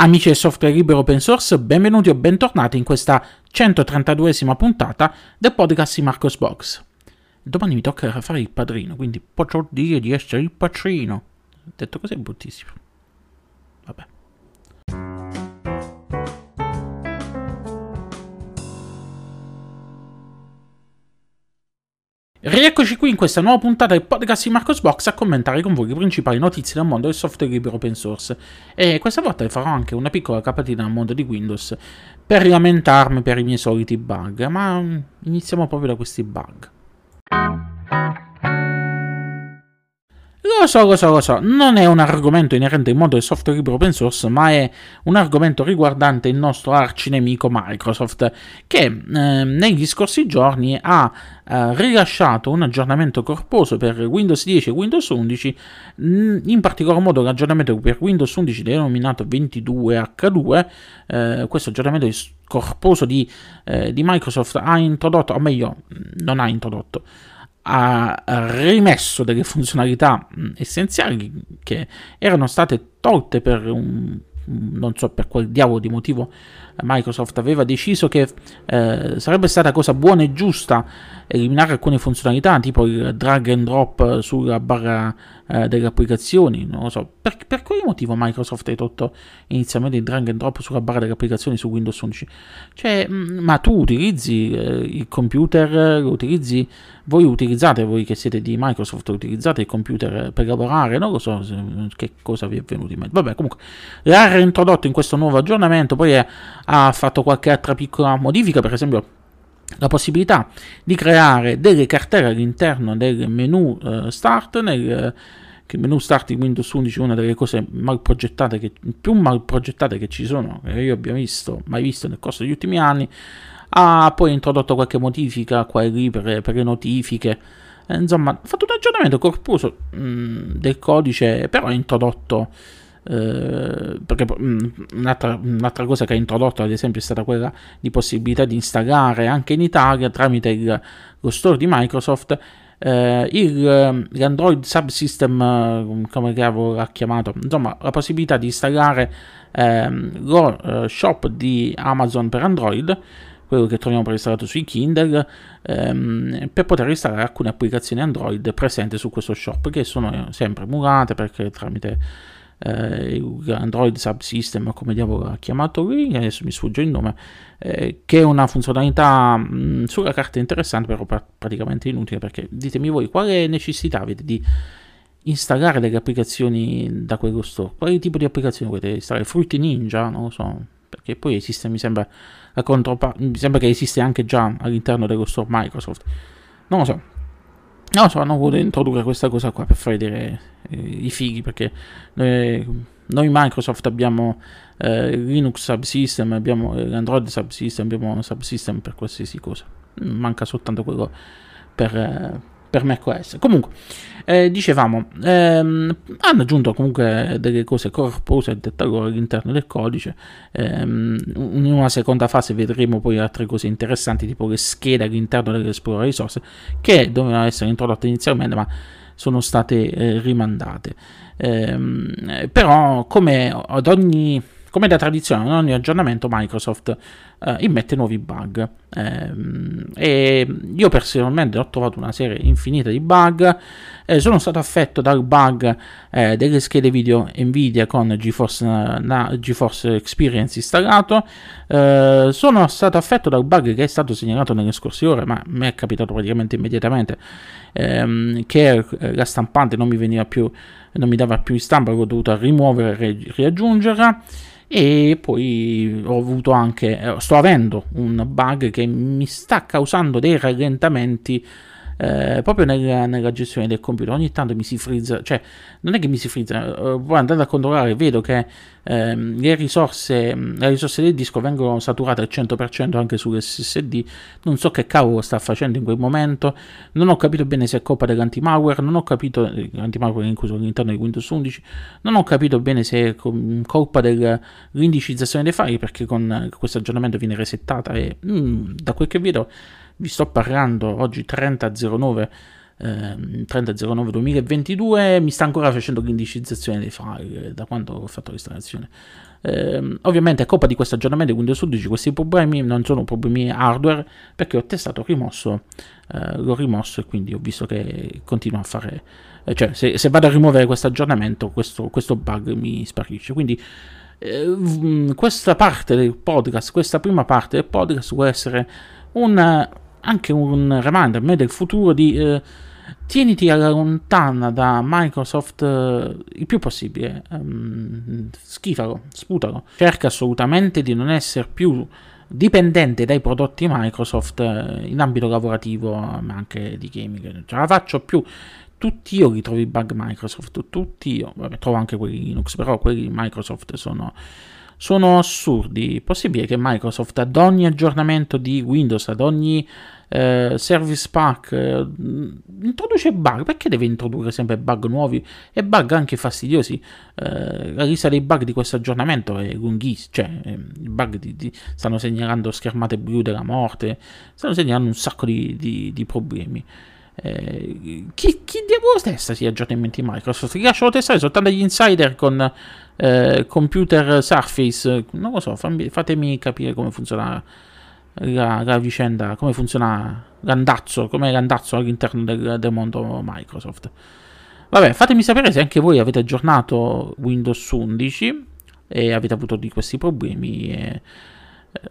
Amici del software libero open source, benvenuti o bentornati in questa 132esima puntata del podcast di Marcos Box. Domani mi tocca fare il padrino, quindi potrò dire di essere il patrino. Detto così è bruttissimo. Rieccoci qui in questa nuova puntata del podcast di Marcos Box a commentare con voi le principali notizie del mondo del software libero open source e questa volta farò anche una piccola capatina al mondo di Windows per lamentarmi per i miei soliti bug, ma iniziamo proprio da questi bug. Lo so, lo so, lo so, non è un argomento inerente al mondo del software libero open source, ma è un argomento riguardante il nostro arcinemico Microsoft, che eh, negli scorsi giorni ha eh, rilasciato un aggiornamento corposo per Windows 10 e Windows 11, in particolar modo l'aggiornamento per Windows 11 denominato 22H2, eh, questo aggiornamento corposo di, eh, di Microsoft ha introdotto, o meglio, non ha introdotto, ha rimesso delle funzionalità essenziali che erano state tolte per un non so per qual diavolo di motivo Microsoft aveva deciso che eh, sarebbe stata cosa buona e giusta eliminare alcune funzionalità tipo il drag and drop sulla barra eh, delle applicazioni non lo so. Per, per quale motivo Microsoft ha tolto inizialmente il drag and drop sulla barra delle applicazioni su Windows 11 cioè mm, ma tu utilizzi eh, il computer lo utilizzi voi utilizzate voi che siete di Microsoft utilizzate il computer per lavorare non lo so che cosa vi è venuto in mente. Vabbè comunque l'ha reintrodotto in questo nuovo aggiornamento poi è, ha fatto qualche altra piccola modifica per esempio la possibilità di creare delle cartelle all'interno del menu uh, start nel che il menu start di Windows 11 è una delle cose mal progettate che, più mal progettate che ci sono che io abbia visto mai visto nel corso degli ultimi anni ha poi introdotto qualche modifica qua e lì per, per le notifiche. Eh, insomma ha fatto un aggiornamento corposo mh, mm, del codice però ha introdotto eh, perché mm, un'altra, un'altra, cosa che ha introdotto ad esempio è stata quella di possibilità di installare anche in Italia tramite il, lo store di Microsoft eh, il, l'Android Subsystem eh, come l'ha chiamato. Insomma la possibilità di installare ehm, lo eh, shop di Amazon per Android quello che troviamo preinstallato sui Kindle, ehm, per poter installare alcune applicazioni Android presenti su questo shop, che sono sempre emulate perché tramite eh, Android Subsystem, come diavolo l'ha chiamato lui, adesso mi sfugge il nome, eh, che è una funzionalità mh, sulla carta interessante, però pra- praticamente inutile, perché ditemi voi quale necessità avete di installare delle applicazioni da quello store? Quale tipo di applicazioni volete installare? Fruity Ninja? Non lo so, perché poi esiste, mi sembra, la controparte, mi sembra che esiste anche già all'interno dello store Microsoft. Non lo so, lo so, hanno voluto introdurre questa cosa qua per far vedere eh, i fighi perché noi, noi Microsoft abbiamo eh, Linux subsystem, abbiamo l'Android subsystem, abbiamo subsystem per qualsiasi cosa. Manca soltanto quello per, eh, per macOS. Comunque, eh, dicevamo, ehm, hanno aggiunto comunque delle cose corpose, detta loro, all'interno del codice. Ehm, in una seconda fase vedremo poi altre cose interessanti, tipo le schede all'interno dell'Explorer Resource, che dovevano essere introdotte inizialmente, ma sono state eh, rimandate. Ehm, però, come ad ogni come da tradizione, in ogni aggiornamento Microsoft eh, immette nuovi bug. Eh, io personalmente ho trovato una serie infinita di bug. Eh, sono stato affetto dal bug eh, delle schede video Nvidia con GeForce, na, GeForce Experience installato. Eh, sono stato affetto dal bug che è stato segnalato nelle scorse ore, ma mi è capitato praticamente immediatamente. Ehm, che la stampante non mi veniva più, non mi dava più in stampa, l'ho dovuta rimuovere e riaggiungerla e poi ho avuto anche eh, sto avendo un bug che mi sta causando dei rallentamenti eh, proprio nella, nella, gestione del computer. Ogni tanto mi si frizza, cioè non è che mi si frizza, eh, andando a controllare vedo che eh, le, risorse, le risorse del disco vengono saturate al 100% anche sull'SSD, non so che cavolo sta facendo in quel momento, non ho capito bene se è colpa dell'antimalware, non ho capito, l'antimalware è incluso all'interno di Windows 11, non ho capito bene se è colpa dell'indicizzazione dei file perché con questo aggiornamento viene resettata e mm, da quel che vedo vi sto parlando oggi 30.09 eh, 30.09.2022 mi sta ancora facendo l'indicizzazione dei file da quando ho fatto l'installazione. Eh, ovviamente è colpa di questo aggiornamento di Windows 11 questi problemi non sono problemi hardware perché ho testato, rimosso, eh, l'ho rimosso e quindi ho visto che continua a fare, eh, cioè se, se, vado a rimuovere questo aggiornamento questo, bug mi sparisce. Quindi eh, questa parte del podcast, questa prima parte del podcast può essere un, anche un reminder a me del futuro di eh, tieniti alla lontana da Microsoft eh, il più possibile, um, schifalo, sputalo, cerca assolutamente di non essere più dipendente dai prodotti Microsoft eh, in ambito lavorativo ma anche di gaming, non ce la faccio più, tutti io ritrovo i bug Microsoft, tutti io, Vabbè, trovo anche quelli Linux, però quelli Microsoft sono, sono assurdi. Possibile che Microsoft ad ogni aggiornamento di Windows, ad ogni eh, service pack, eh, introduce bug, perché deve introdurre sempre bug nuovi e bug anche fastidiosi? Eh, la lista dei bug di questo aggiornamento è lunghissima, cioè eh, i bug di, di, stanno segnalando schermate blu della morte, stanno segnalando un sacco di, di, di problemi. Eh, chi, chi diavolo testa si aggiornamenti Microsoft? Li lasciano testare soltanto gli insider con eh, computer Surface. Non lo so, fammi, fatemi capire come funziona la, la, vicenda, come funziona l'andazzo, come l'andazzo all'interno del, del mondo Microsoft. Vabbè, fatemi sapere se anche voi avete aggiornato Windows 11 e avete avuto di questi problemi. E,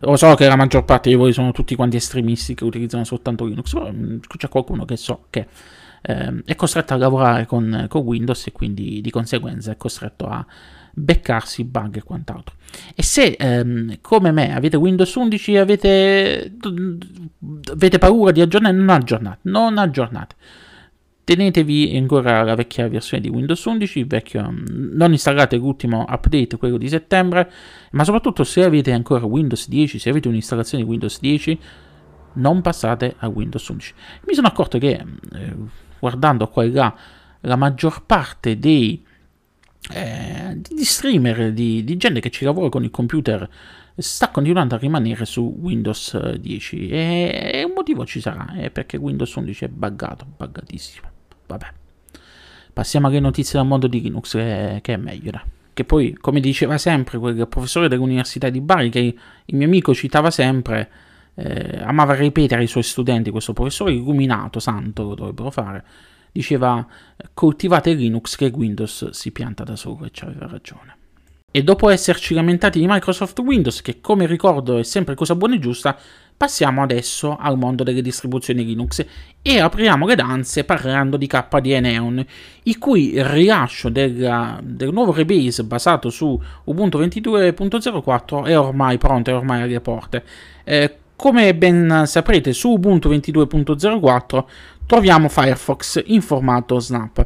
lo so che la maggior parte di voi sono tutti quanti estremisti che utilizzano soltanto Linux, però mm, c'è qualcuno che so che eh, è costretto a lavorare con, con, Windows e quindi di conseguenza è costretto a beccarsi bug e quant'altro. E se ehm, come me avete Windows 11 e avete, avete paura di aggiornare, non aggiornate, non aggiornate tenetevi ancora la vecchia versione di Windows 11, vecchio, non installate l'ultimo update, quello di settembre, ma soprattutto se avete ancora Windows 10, se avete un'installazione di Windows 10, non passate a Windows 11. Mi sono accorto che, eh, guardando qua e là, la maggior parte dei eh, di streamer, di, di, gente che ci lavora con il computer, sta continuando a rimanere su Windows 10 e, e un motivo ci sarà, è perché Windows 11 è buggato, buggatissimo. Vabbè. Passiamo alle notizie dal mondo di Linux, che, che è meglio. Da. Che poi, come diceva sempre quel professore dell'Università di Bari, che il mio amico citava sempre, eh, amava ripetere ai suoi studenti, questo professore illuminato, santo, lo dovrebbero fare, diceva coltivate Linux che Windows si pianta da solo e ci aveva ragione. E dopo esserci lamentati di Microsoft Windows, che come ricordo è sempre cosa buona e giusta, passiamo adesso al mondo delle distribuzioni Linux e apriamo le danze parlando di KDE Neon, il cui rilascio della, del nuovo rebase basato su Ubuntu 22.04 è ormai pronto, è ormai alle porte. Eh, come ben saprete, su Ubuntu 22.04 troviamo Firefox in formato Snap.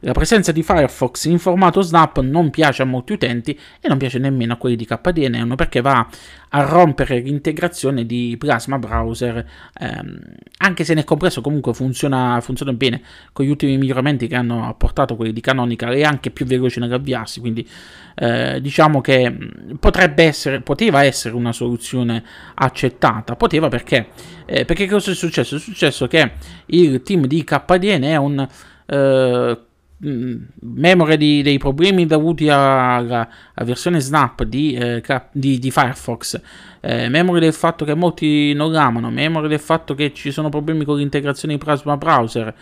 La presenza di Firefox in formato Snap non piace a molti utenti e non piace nemmeno a quelli di KDE Neon perché va a rompere l'integrazione di Plasma Browser, ehm, anche se nel complesso comunque funziona, funziona, bene con gli ultimi miglioramenti che hanno apportato quelli di Canonical e anche più veloce nell'avviarsi, quindi eh, diciamo che mm, potrebbe essere, poteva essere una soluzione accettata, poteva perché, eh, perché cosa è successo? È successo che il team di KDE Neon eh, Mm, memore di, dei problemi dovuti alla, versione Snap di, eh, di, di Firefox, eh, memore del fatto che molti non l'amano, memore del fatto che ci sono problemi con l'integrazione di Plasma Browser.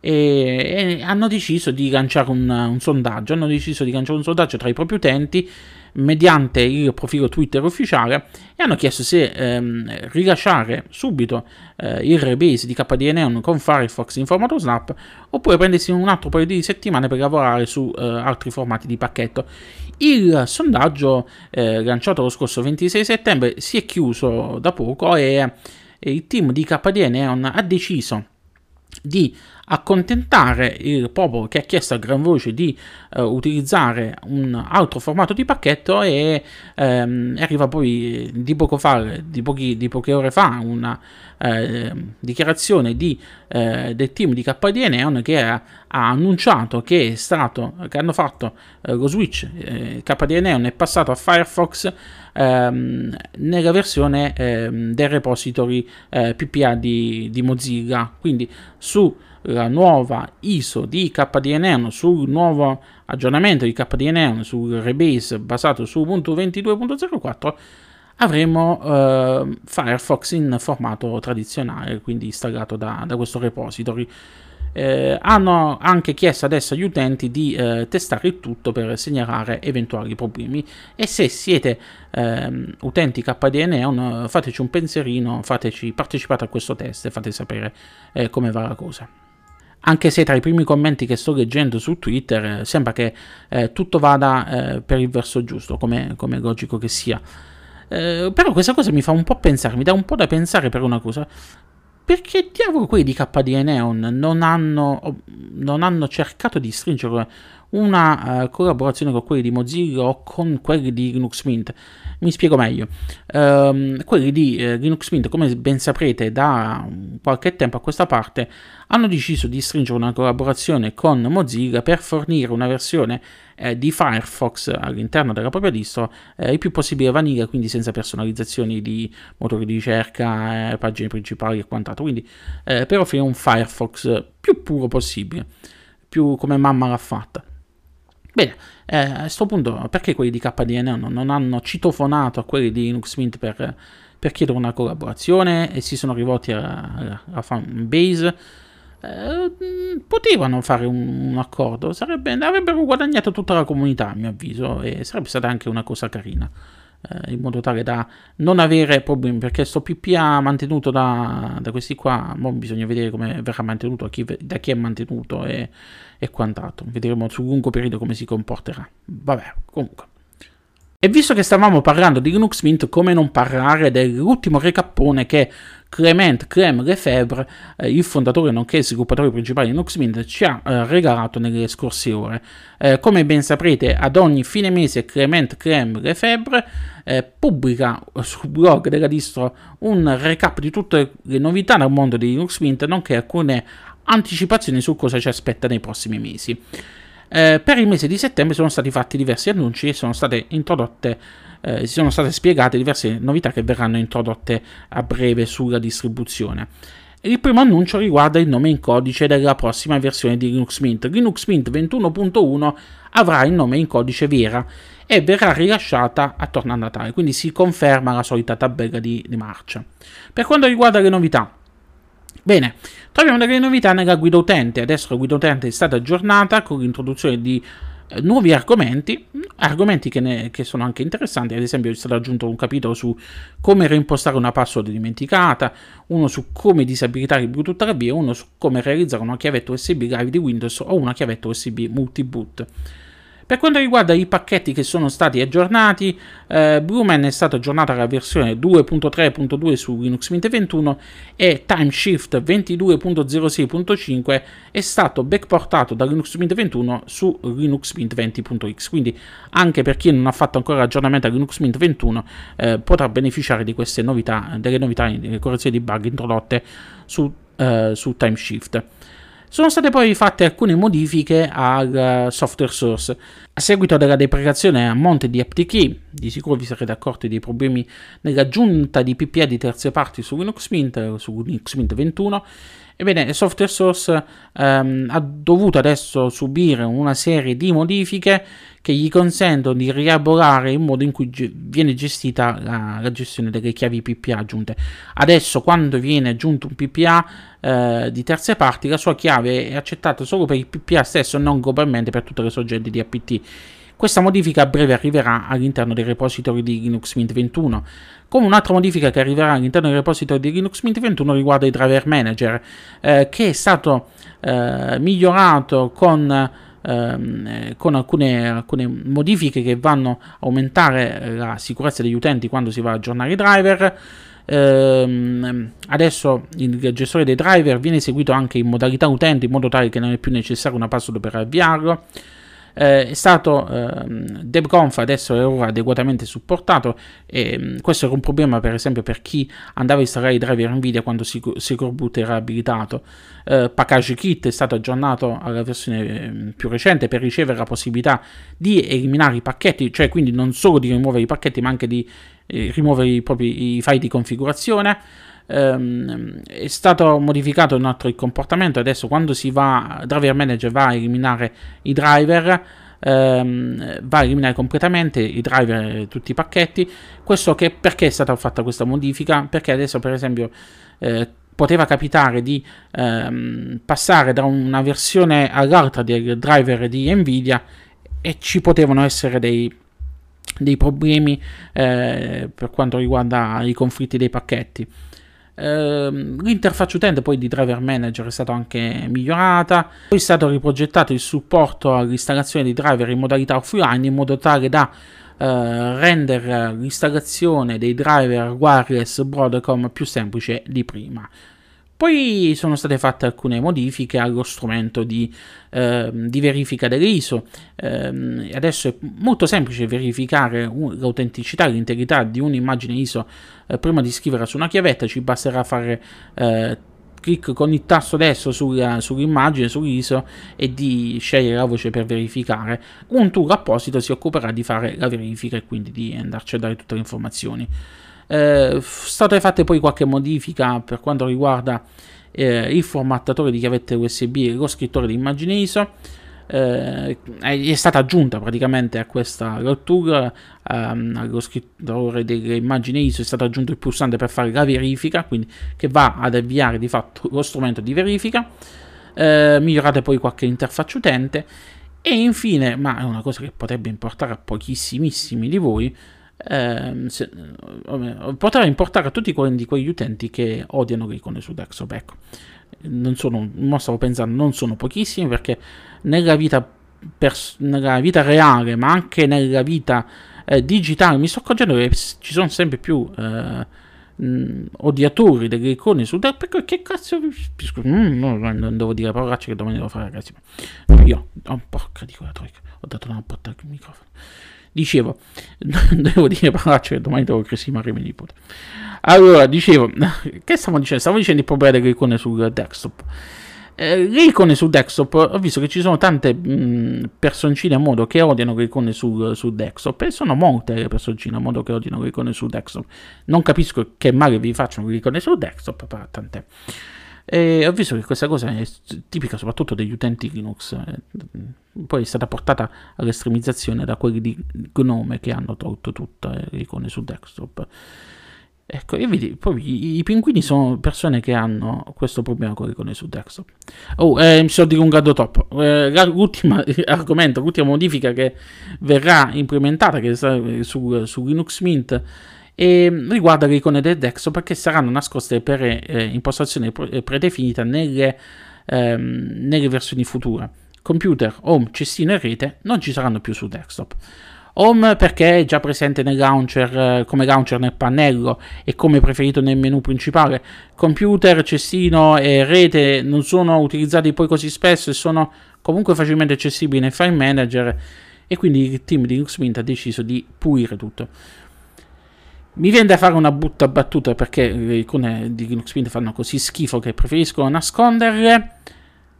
E, e hanno deciso di lanciare un, un sondaggio. Hanno deciso di lanciare un sondaggio tra i propri utenti mediante il profilo Twitter ufficiale e hanno chiesto se ehm, rilasciare subito eh, il rebase di KDE Neon con Firefox in formato Snap oppure prendersi un altro paio di settimane per lavorare su eh, altri formati di pacchetto. Il sondaggio eh, lanciato lo scorso 26 settembre si è chiuso da poco e, il team di KDE Neon ha deciso di accontentare il popolo che ha chiesto a gran voce di uh, utilizzare un altro formato di pacchetto e um, arriva poi di poco fa, di, pochi, di poche ore fa, una uh, dichiarazione di, uh, del team di KDE Neon che ha, ha annunciato che, è stato, che hanno fatto lo switch, KDE Neon è passato a Firefox ehm, nella versione ehm, del repository PPA di, di Mozilla, quindi su la nuova ISO di KDE sul nuovo aggiornamento di KDE sul rebase basato su Ubuntu 22.04 avremo eh, Firefox in formato tradizionale, quindi installato da, da questo repository. Eh, hanno anche chiesto adesso agli utenti di eh, testare il tutto per segnalare eventuali problemi e se siete ehm, utenti KDE Neon fateci un pensierino, fateci, partecipate a questo test e fate sapere eh, come va la cosa anche se tra i primi commenti che sto leggendo su Twitter eh, sembra che eh, tutto vada eh, per il verso giusto, come, come logico che sia. Eh, però questa cosa mi fa un po' pensare, mi dà un po' da pensare per una cosa. Perché diavolo quelli di KDE Neon non hanno, non hanno cercato di stringere una uh, collaborazione con quelli di Mozilla o con quelli di Linux Mint? Mi spiego meglio. Um, quelli di uh, Linux Mint, come ben saprete, da qualche tempo a questa parte hanno deciso di stringere una collaborazione con Mozilla per fornire una versione eh, di Firefox all'interno della propria distro eh, il più possibile vanilla, quindi senza personalizzazioni di motori di ricerca, eh, pagine principali e quant'altro. Quindi eh, per offrire un Firefox più puro possibile, più come mamma l'ha fatta. Bene, eh, a questo punto perché quelli di KDN non, non hanno citofonato a quelli di Linux Mint per, per chiedere una collaborazione e si sono rivolti alla fanbase? Eh, potevano fare un, un accordo, sarebbe, avrebbero guadagnato tutta la comunità a mio avviso e sarebbe stata anche una cosa carina eh, in modo tale da non avere problemi perché sto PPA mantenuto da, da questi qua mo bisogna vedere come verrà mantenuto chi, da chi è mantenuto e, e quant'altro. Vedremo su lungo periodo come si comporterà. Vabbè comunque e visto che stavamo parlando di Linux Mint, come non parlare dell'ultimo recappone che Clement Clem Lefebvre, eh, il fondatore nonché sviluppatore principale di Linux Mint, ci ha eh, regalato nelle scorse ore. Eh, come ben saprete, ad ogni fine mese Clement Clem Lefebvre eh, pubblica sul blog della distro un recap di tutte le novità nel mondo di Linux Mint, nonché alcune anticipazioni su cosa ci aspetta nei prossimi mesi. Eh, per il mese di settembre sono stati fatti diversi annunci e sono state introdotte, eh, sono state spiegate diverse novità che verranno introdotte a breve sulla distribuzione. Il primo annuncio riguarda il nome in codice della prossima versione di Linux Mint. Linux Mint 21.1 avrà il nome in codice Vera e verrà rilasciata attorno a Natale, quindi si conferma la solita tabella di, di marcia. Per quanto riguarda le novità, Bene, troviamo delle novità nella guida utente. Adesso la guida utente è stata aggiornata con l'introduzione di eh, nuovi argomenti, argomenti che, ne, che, sono anche interessanti. Ad esempio, è stato aggiunto un capitolo su come reimpostare una password dimenticata, uno su come disabilitare il Bluetooth all'avvio, uno su come realizzare una chiavetta USB live di Windows o una chiavetta USB multi-boot. Per quanto riguarda i pacchetti che sono stati aggiornati, eh, Blumen è stato aggiornato alla versione 2.3.2 su Linux Mint 21 e Timeshift 22.06.5 è stato backportato da Linux Mint 21 su Linux Mint 20.x. Quindi anche per chi non ha fatto ancora aggiornamento a Linux Mint 21 eh, potrà beneficiare di queste novità, delle novità, delle correzioni di bug introdotte su, eh, su Timeshift. Sono state poi fatte alcune modifiche al eh, software source. A seguito della deprecazione a monte di AppTK, di sicuro vi sarete accorti dei problemi nell'aggiunta di PPA di terze parti su Linux Mint, su Linux Mint 21, Ebbene, Software Source ehm, ha dovuto adesso subire una serie di modifiche che gli consentono di rielaborare il modo in cui ge- viene gestita la, la, gestione delle chiavi PPA aggiunte. Adesso, quando viene aggiunto un PPA eh, di terze parti, la sua chiave è accettata solo per il PPA stesso e non globalmente per tutte le sorgenti di APT. Questa modifica a breve arriverà all'interno dei repository di Linux Mint 21. Come un'altra modifica che arriverà all'interno del repository di Linux Mint 21 riguarda i driver manager, eh, che è stato eh, migliorato con, ehm, con alcune, alcune, modifiche che vanno a aumentare la sicurezza degli utenti quando si va a aggiornare i driver. Uh, adesso il gestore dei driver viene eseguito anche in modalità utente in modo tale che non è più necessario una password per avviarlo eh, è stato eh, DebConf adesso è ora adeguatamente supportato e mm, questo era un problema per esempio per chi andava a installare i driver Nvidia quando Secure Boot era abilitato eh, Package Kit è stato aggiornato alla versione mh, più recente per ricevere la possibilità di eliminare i pacchetti cioè quindi non solo di rimuovere i pacchetti ma anche di eh, rimuovere i propri i file di configurazione. Um, è stato modificato un altro il comportamento. Adesso, quando si va, Driver Manager va a eliminare i driver, um, va a eliminare completamente i driver, tutti i pacchetti. Questo che, perché è stata fatta questa modifica? Perché adesso, per esempio, eh, poteva capitare di ehm, passare da una versione all'altra del driver di Nvidia e ci potevano essere dei, dei problemi eh, per quanto riguarda i conflitti dei pacchetti. Eh, l'interfaccia utente poi di Driver Manager è stata anche migliorata, poi è stato riprogettato il supporto all'installazione di driver in modalità offline in modo tale da eh, rendere l'installazione dei driver wireless Broadcom più semplice di prima. Poi sono state fatte alcune modifiche allo strumento di, eh, di verifica dell'ISO. Eh, adesso è molto semplice verificare l'autenticità, l'integrità di un'immagine ISO eh, prima di scrivere su una chiavetta. Ci basterà fare eh, clic con il tasto destro sulla, sull'immagine, sull'ISO e di scegliere la voce per verificare. Un tool apposito si occuperà di fare la verifica e quindi di andarci a dare tutte le informazioni. Eh, state fatte poi qualche modifica per quanto riguarda eh, il formattatore di chiavette USB e lo scrittore di immagine ISO. Eh, è stata aggiunta praticamente a questa tool ehm, allo scrittore delle immagini ISO è stato aggiunto il pulsante per fare la verifica quindi che va ad avviare di fatto lo strumento di verifica eh, migliorate poi qualche interfaccia utente e infine ma è una cosa che potrebbe importare a pochissimissimi di voi eh, se, potrà importare a tutti quegli, quegli utenti che odiano le icone su desktop. Ecco, non sono, non stavo pensando, non sono pochissimi perché nella vita, pers- nella vita reale, ma anche nella vita eh, digitale, mi sto accorgendo che ci sono sempre più eh, mh, odiatori delle icone su desktop. Perché che cazzo? Mm, no, non devo dire parolacce che domani devo fare, ragazzi. Io, oh, porca di quella troica, ho dato una botta al microfono. Dicevo, devo dire parolacce che domani devo cresimare mio nipote. Allora, dicevo, che stavo dicendo? Stavo dicendo il problema delle icone sul desktop. Eh, le icone sul desktop, ho visto che ci sono tante mh, personcine a modo che odiano le icone sul, sul, desktop e sono molte le personcine a modo che odiano le icone sul desktop. Non capisco che male vi facciano le icone sul desktop, però tant'è. E ho visto che questa cosa è tipica soprattutto degli utenti Linux, eh, poi è stata portata all'estremizzazione da quelli di Gnome che hanno tolto tutte le icone su desktop. Ecco, e vedi, poi i, pinguini sono persone che hanno questo problema con icone su desktop. Oh, eh, mi sono dilungato troppo. Eh, l'ultimo argomento, l'ultima modifica che verrà implementata che su, su Linux Mint e riguarda le icone del desktop perché saranno nascoste per eh, impostazione pre- predefinita nelle, ehm, nelle versioni future. Computer, home, cestino e rete non ci saranno più su desktop. Home perché è già presente nel launcher eh, come launcher nel pannello e come preferito nel menu principale. Computer, cestino e rete non sono utilizzati poi così spesso e sono comunque facilmente accessibili nel file manager e quindi il team di LuxMint ha deciso di pulire tutto. Mi viene da fare una brutta battuta perché le icone di Linux Mint fanno così schifo che preferisco nasconderle.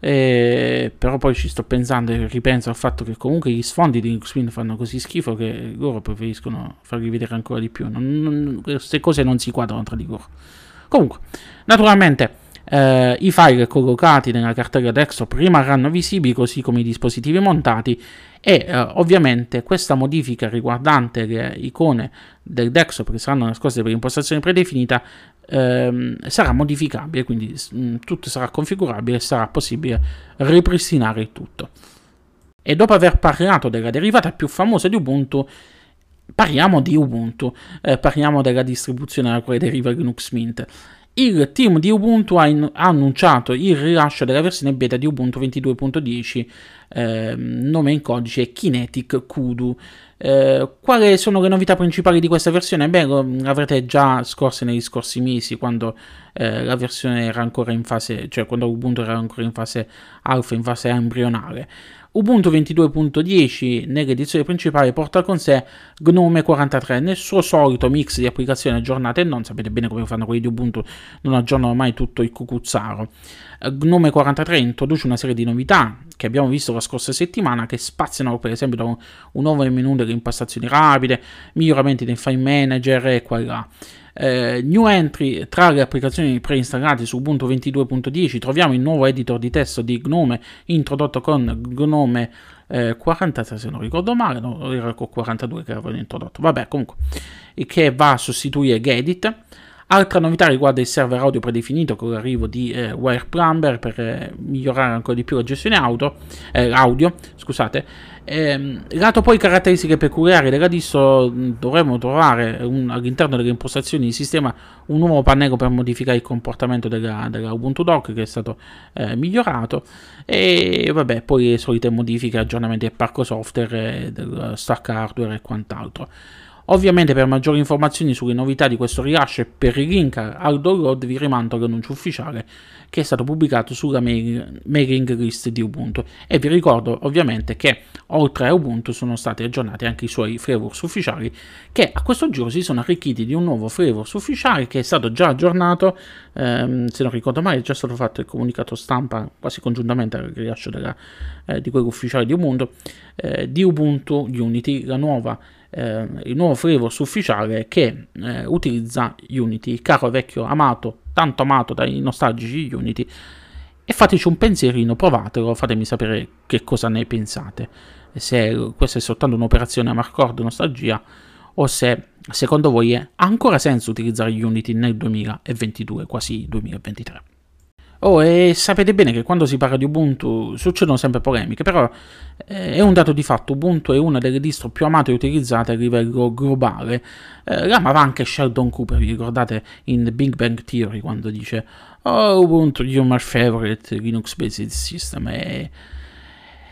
Eh, però poi ci sto pensando e ripenso al fatto che comunque gli sfondi di Mint fanno così schifo che loro preferiscono farli vedere ancora di più. Non, non, queste cose non si quadrano tra di loro. Comunque, naturalmente eh, i file collocati nella cartella desktop rimarranno visibili così come i dispositivi montati e eh, ovviamente questa modifica riguardante le icone del desktop che saranno nascoste per impostazione predefinita ehm, sarà modificabile, quindi mh, mm, tutto sarà configurabile e sarà possibile ripristinare il tutto. E dopo aver parlato della derivata più famosa di Ubuntu, parliamo di Ubuntu, eh, parliamo della distribuzione da quale deriva Linux Mint il team di Ubuntu ha, annunciato il rilascio della versione beta di Ubuntu 22.10, eh, nome in codice Kinetic Kudu. Eh, quali sono le novità principali di questa versione? Beh, lo avrete già scorse negli scorsi mesi, quando eh, la versione era ancora in fase, cioè quando Ubuntu era ancora in fase alfa, in fase embrionale. Ubuntu 22.10 nell'edizione principale porta con sé Gnome 43 nel suo solito mix di applicazioni aggiornate e non sapete bene come fanno quelli di Ubuntu, non aggiornano mai tutto il cucuzzaro. Gnome 43 introduce una serie di novità che abbiamo visto la scorsa settimana che spaziano per esempio da un, un nuovo menu delle impostazioni rapide, miglioramenti nel file manager e qua e là. Eh, new entry tra le applicazioni preinstallate su Ubuntu 22.10 troviamo il nuovo editor di testo di Gnome introdotto con Gnome eh, 43 se non ricordo male, no, era con 42 che avevano introdotto, vabbè comunque, che va a sostituire Gedit. Altra novità riguarda il server audio predefinito con l'arrivo di eh, Wire Plumber per eh, migliorare ancora di più la gestione audio, eh, audio scusate. Eh, lato poi caratteristiche peculiari della distro dovremmo trovare un, all'interno delle impostazioni di sistema un nuovo pannello per modificare il comportamento della, della Ubuntu Dock che è stato eh, migliorato e vabbè poi le solite modifiche aggiornamenti del parco software, del stack hardware e quant'altro. Ovviamente per maggiori informazioni sulle novità di questo rilascio e per il link al download vi rimando all'annuncio ufficiale che è stato pubblicato sulla mailing list di Ubuntu. E vi ricordo ovviamente che oltre a Ubuntu sono stati aggiornati anche i suoi flavors ufficiali che a questo giro si sono arricchiti di un nuovo flavors ufficiale che è stato già aggiornato ehm, se non ricordo male è già stato fatto il comunicato stampa quasi congiuntamente al rilascio della, eh, di quello ufficiale di Ubuntu eh, di Ubuntu Unity la nuova eh, il nuovo flavors ufficiale che eh, utilizza Unity, caro vecchio amato, tanto amato dai nostalgici Unity. E fateci un pensierino, provatelo, fatemi sapere che cosa ne pensate. Se questa è soltanto un'operazione a Marcord nostalgia o se secondo voi ha ancora senso utilizzare Unity nel 2022, quasi 2023. Oh, e sapete bene che quando si parla di Ubuntu succedono sempre polemiche, però eh, è un dato di fatto, Ubuntu è una delle distro più amate e utilizzate a livello globale. Eh, l'amava anche Sheldon Cooper, vi ricordate in The Big Bang Theory quando dice Oh, Ubuntu, you're my favorite Linux-based system. E,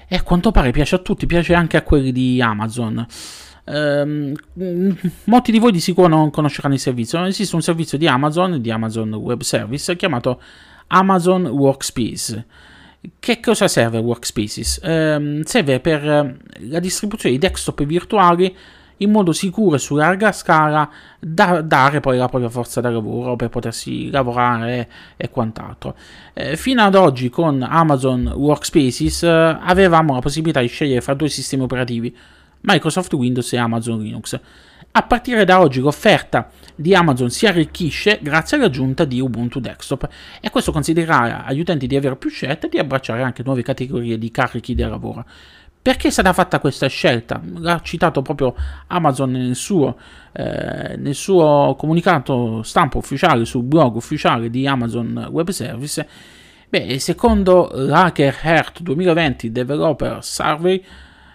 e a quanto pare piace a tutti, piace anche a quelli di Amazon. Um, molti di voi di sicuro non conosceranno il servizio. Esiste un servizio di Amazon, di Amazon Web Service, chiamato Amazon Workspace. Che cosa serve Workspaces? Eh, serve per eh, la distribuzione di desktop virtuali in modo sicuro e su larga scala da dare poi la propria forza da lavoro per potersi lavorare e quant'altro. Eh, fino ad oggi con Amazon Workspaces eh, avevamo la possibilità di scegliere fra due sistemi operativi, Microsoft Windows e Amazon Linux. A partire da oggi l'offerta di Amazon si arricchisce grazie all'aggiunta di Ubuntu Desktop e questo considererà agli utenti di avere più scelte e di abbracciare anche nuove categorie di carichi di lavoro. Perché è stata fatta questa scelta? L'ha citato proprio Amazon nel suo, eh, nel suo comunicato stampa ufficiale sul blog ufficiale di Amazon Web Service. Beh, secondo l'Hacker Heart 2020 Developer Survey,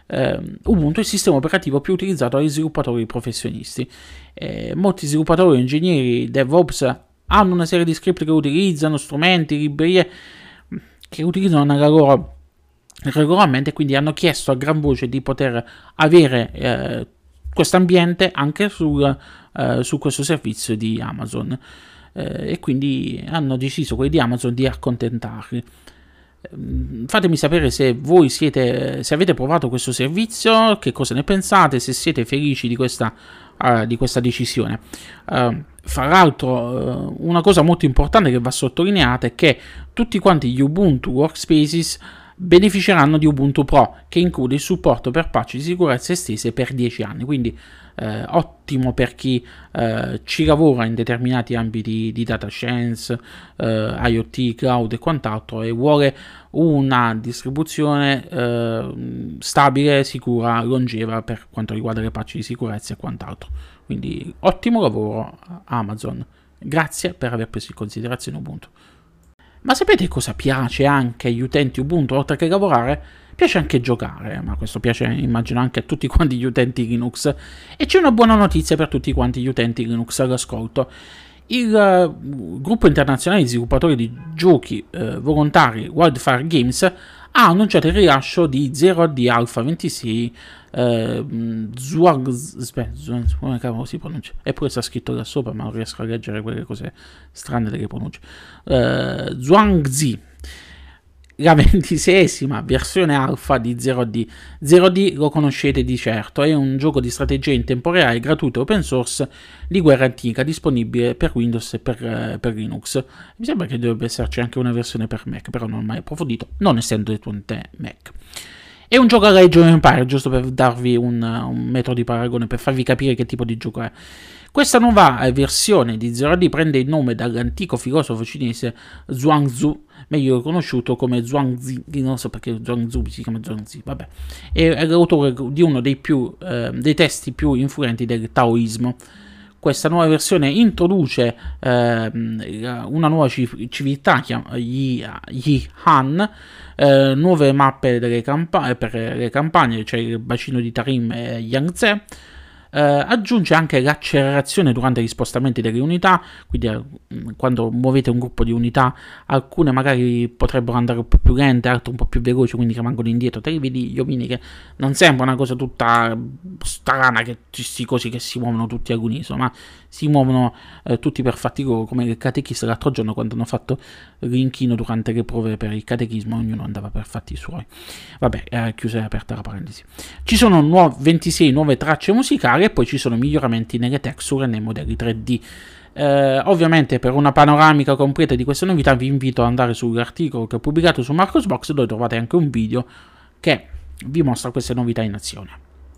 eh, Ubuntu è il sistema operativo più utilizzato dagli sviluppatori professionisti. Eh, molti sviluppatori, ingegneri, DevOps hanno una serie di script che utilizzano, strumenti, librerie che utilizzano nella loro regolarmente, quindi hanno chiesto a gran voce di poter avere eh, questo ambiente anche sul, eh, su questo servizio di Amazon. Eh, e quindi hanno deciso quelli di Amazon di accontentarli. Ehm, fatemi sapere se voi siete, se avete provato questo servizio, che cosa ne pensate, se siete felici di questa, uh, di questa decisione. Uh, fra l'altro, uh, una cosa molto importante che va sottolineata è che tutti quanti gli Ubuntu Workspaces beneficeranno di Ubuntu Pro, che include il supporto per patch di sicurezza estese per 10 anni. Quindi eh, ottimo per chi eh, ci lavora in determinati ambiti di data science, eh, IoT, cloud e quant'altro e vuole una distribuzione eh, stabile, sicura, longeva per quanto riguarda le patch di sicurezza e quant'altro. Quindi ottimo lavoro Amazon. Grazie per aver preso in considerazione Ubuntu. Ma sapete cosa piace anche agli utenti Ubuntu oltre che lavorare? Piace anche giocare, ma questo piace immagino anche a tutti quanti gli utenti Linux. E c'è una buona notizia per tutti quanti gli utenti Linux all'ascolto. Il uh, gruppo internazionale di sviluppatori di giochi uh, volontari Wildfire Games ha annunciato il rilascio di 0D Alpha 26 uh, Zuag... come cavolo si pronuncia? Eppure sta scritto da sopra ma non riesco a leggere quelle cose strane delle pronunce. Uh, Zhuangzi la ventiseiesima versione alfa di 0D. 0D lo conoscete di certo, è un gioco di strategia in tempo reale gratuito open source di guerra antica disponibile per Windows e per, eh, per Linux. Mi sembra che dovrebbe esserci anche una versione per Mac, però non ho mai approfondito, non essendo utente Mac. È un gioco a Age of Empire, giusto per darvi un, un metodo di paragone, per farvi capire che tipo di gioco è. Questa nuova eh, versione di 0D prende il nome dall'antico filosofo cinese Zhuangzi, meglio conosciuto come Zhuangzi, non so perché Zhuangzi si chiama Zhuangzi, vabbè, è, l'autore di uno dei, più, eh, dei testi più influenti del taoismo. Questa nuova versione introduce eh, una nuova civiltà, gli, gli Han, eh, nuove mappe campa- per le campagne, cioè il bacino di Tarim e Yangtze, eh, aggiunge anche l'accelerazione durante gli spostamenti delle unità, quindi eh, quando muovete un gruppo di unità, alcune magari potrebbero andare un po' più lente, altre un po' più veloci, quindi rimangono indietro. Te li vedi gli omini che non sembra una cosa tutta strana che questi cosi che si muovono tutti all'unisono, ma si muovono eh, tutti per fatti loro, come il catechista l'altro giorno quando hanno fatto l'inchino durante le prove per il catechismo, ognuno andava per fatti suoi. Vabbè, eh, chiusa e aperta la parentesi. Ci sono nuove, 26 nuove tracce musicali e poi ci sono miglioramenti nelle texture e nei modelli 3D. Eh, ovviamente per una panoramica completa di queste novità vi invito ad andare sull'articolo che ho pubblicato su Marcosbox dove trovate anche un video che vi mostra queste novità in azione.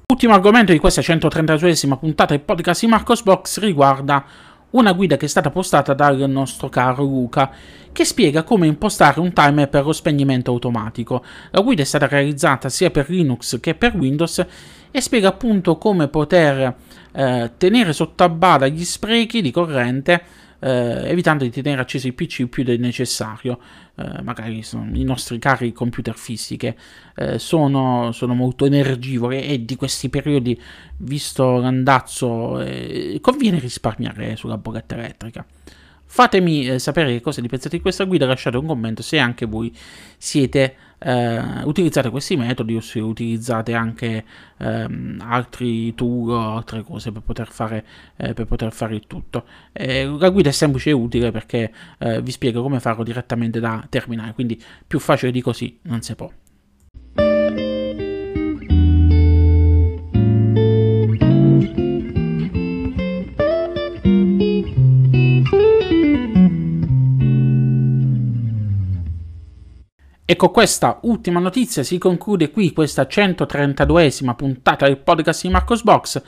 L'ultimo argomento di questa 132esima puntata del podcast di Marcosbox riguarda una guida che è stata postata dal nostro caro Luca che spiega come impostare un timer per lo spegnimento automatico. La guida è stata realizzata sia per Linux che per Windows e spiega appunto come poter eh, tenere sotto a bada gli sprechi di corrente eh, evitando di tenere accesi i PC più del necessario. Eh, magari i nostri cari computer fisiche eh, sono, sono, molto energivori e di questi periodi, visto l'andazzo, eh, conviene risparmiare sulla bolletta elettrica. Fatemi eh, sapere che cosa ne pensate di questa guida, lasciate un commento se anche voi siete eh, utilizzate questi metodi o se utilizzate anche ehm, altri tool o altre cose per poter fare, eh, per poter fare il tutto. Eh, la guida è semplice e utile perché eh, vi spiego come farlo direttamente da terminale, quindi più facile di così non si può. E con questa ultima notizia si conclude qui questa 132esima puntata del podcast di Marcos Box.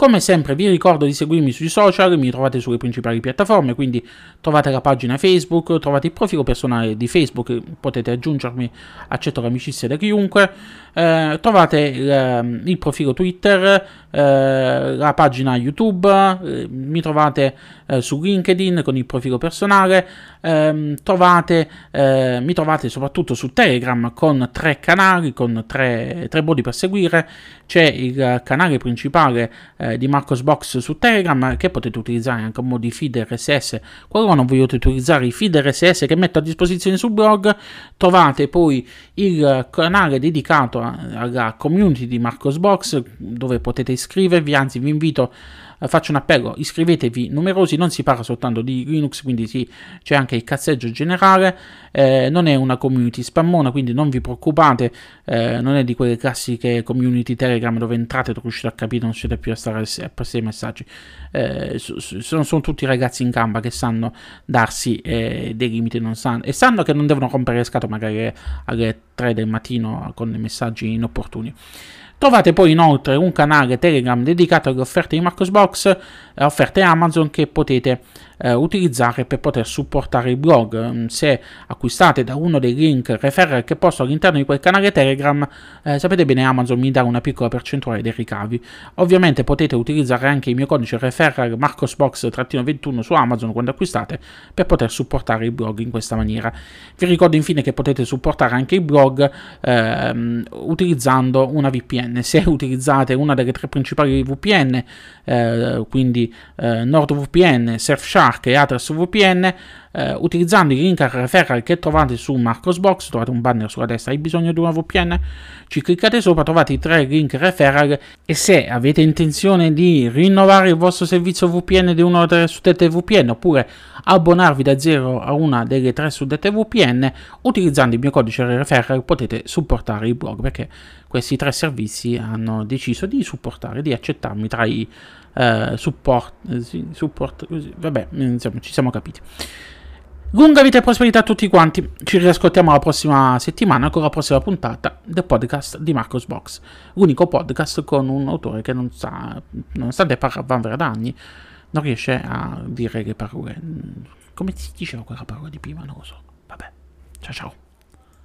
Come sempre vi ricordo di seguirmi sui social, mi trovate sulle principali piattaforme, quindi trovate la pagina Facebook, trovate il profilo personale di Facebook, potete aggiungermi, accetto l'amicizia da chiunque, eh, trovate il, ehm, il, profilo Twitter, eh, la pagina YouTube, eh, mi trovate eh, su LinkedIn con il profilo personale, ehm, trovate, eh, mi trovate soprattutto su Telegram con tre canali, con tre, tre modi per seguire, c'è il canale principale eh, di Marcos Box su Telegram che potete utilizzare anche a modo di feed RSS qualora non vogliate utilizzare i feed RSS che metto a disposizione sul blog. Trovate poi il canale dedicato alla community di Marcos Box dove potete iscrivervi. Anzi vi invito a eh, faccio un appello, iscrivetevi numerosi, non si parla soltanto di Linux, quindi sì, c'è anche il cazzeggio generale, eh, non è una community spammona, quindi non vi preoccupate, eh, non è di quelle classiche community Telegram dove entrate non riuscite a capire, non siete più a stare a passare i messaggi. Eh, sono, sono, tutti ragazzi in gamba che sanno darsi eh, dei limiti sanno, e sanno che non devono rompere le scatole magari alle 3 del mattino con messaggi inopportuni. Trovate poi inoltre un canale Telegram dedicato alle offerte di Marcosbox, eh, offerte Amazon che potete eh, utilizzare per poter supportare il blog. Mm, se acquistate da uno dei link referral che posto all'interno di quel canale Telegram, eh, sapete bene Amazon mi dà una piccola percentuale dei ricavi. Ovviamente potete utilizzare anche il mio codice referral marcosbox-21 su Amazon quando acquistate per poter supportare il blog in questa maniera. Vi ricordo infine che potete supportare anche il blog ehm, utilizzando una VPN. Se utilizzate una delle tre principali VPN, eh, quindi eh, NordVPN, Surfshark Mark e Address VPN eh, utilizzando i link referral che trovate su Marcosbox, trovate un banner sulla destra, hai bisogno di una VPN? Ci cliccate sopra, trovate i tre link referral e se avete intenzione di rinnovare il vostro servizio VPN di una delle suddette VPN oppure abbonarvi da 0 a una delle tre suddette VPN, utilizzando il mio codice referral potete supportare il blog perché questi tre servizi hanno deciso di supportare, di accettarmi tra i uh, support, eh, support, vabbè, insomma, ci siamo capiti. Lunga vita e prosperità a tutti quanti. Ci riascoltiamo la prossima settimana con la prossima puntata del podcast di Marcos Box. L'unico podcast con un autore che non sa, nonostante parla Van Verdagni, non riesce a dire le parole. Come si diceva quella parola di prima? Non lo so. Vabbè. Ciao ciao.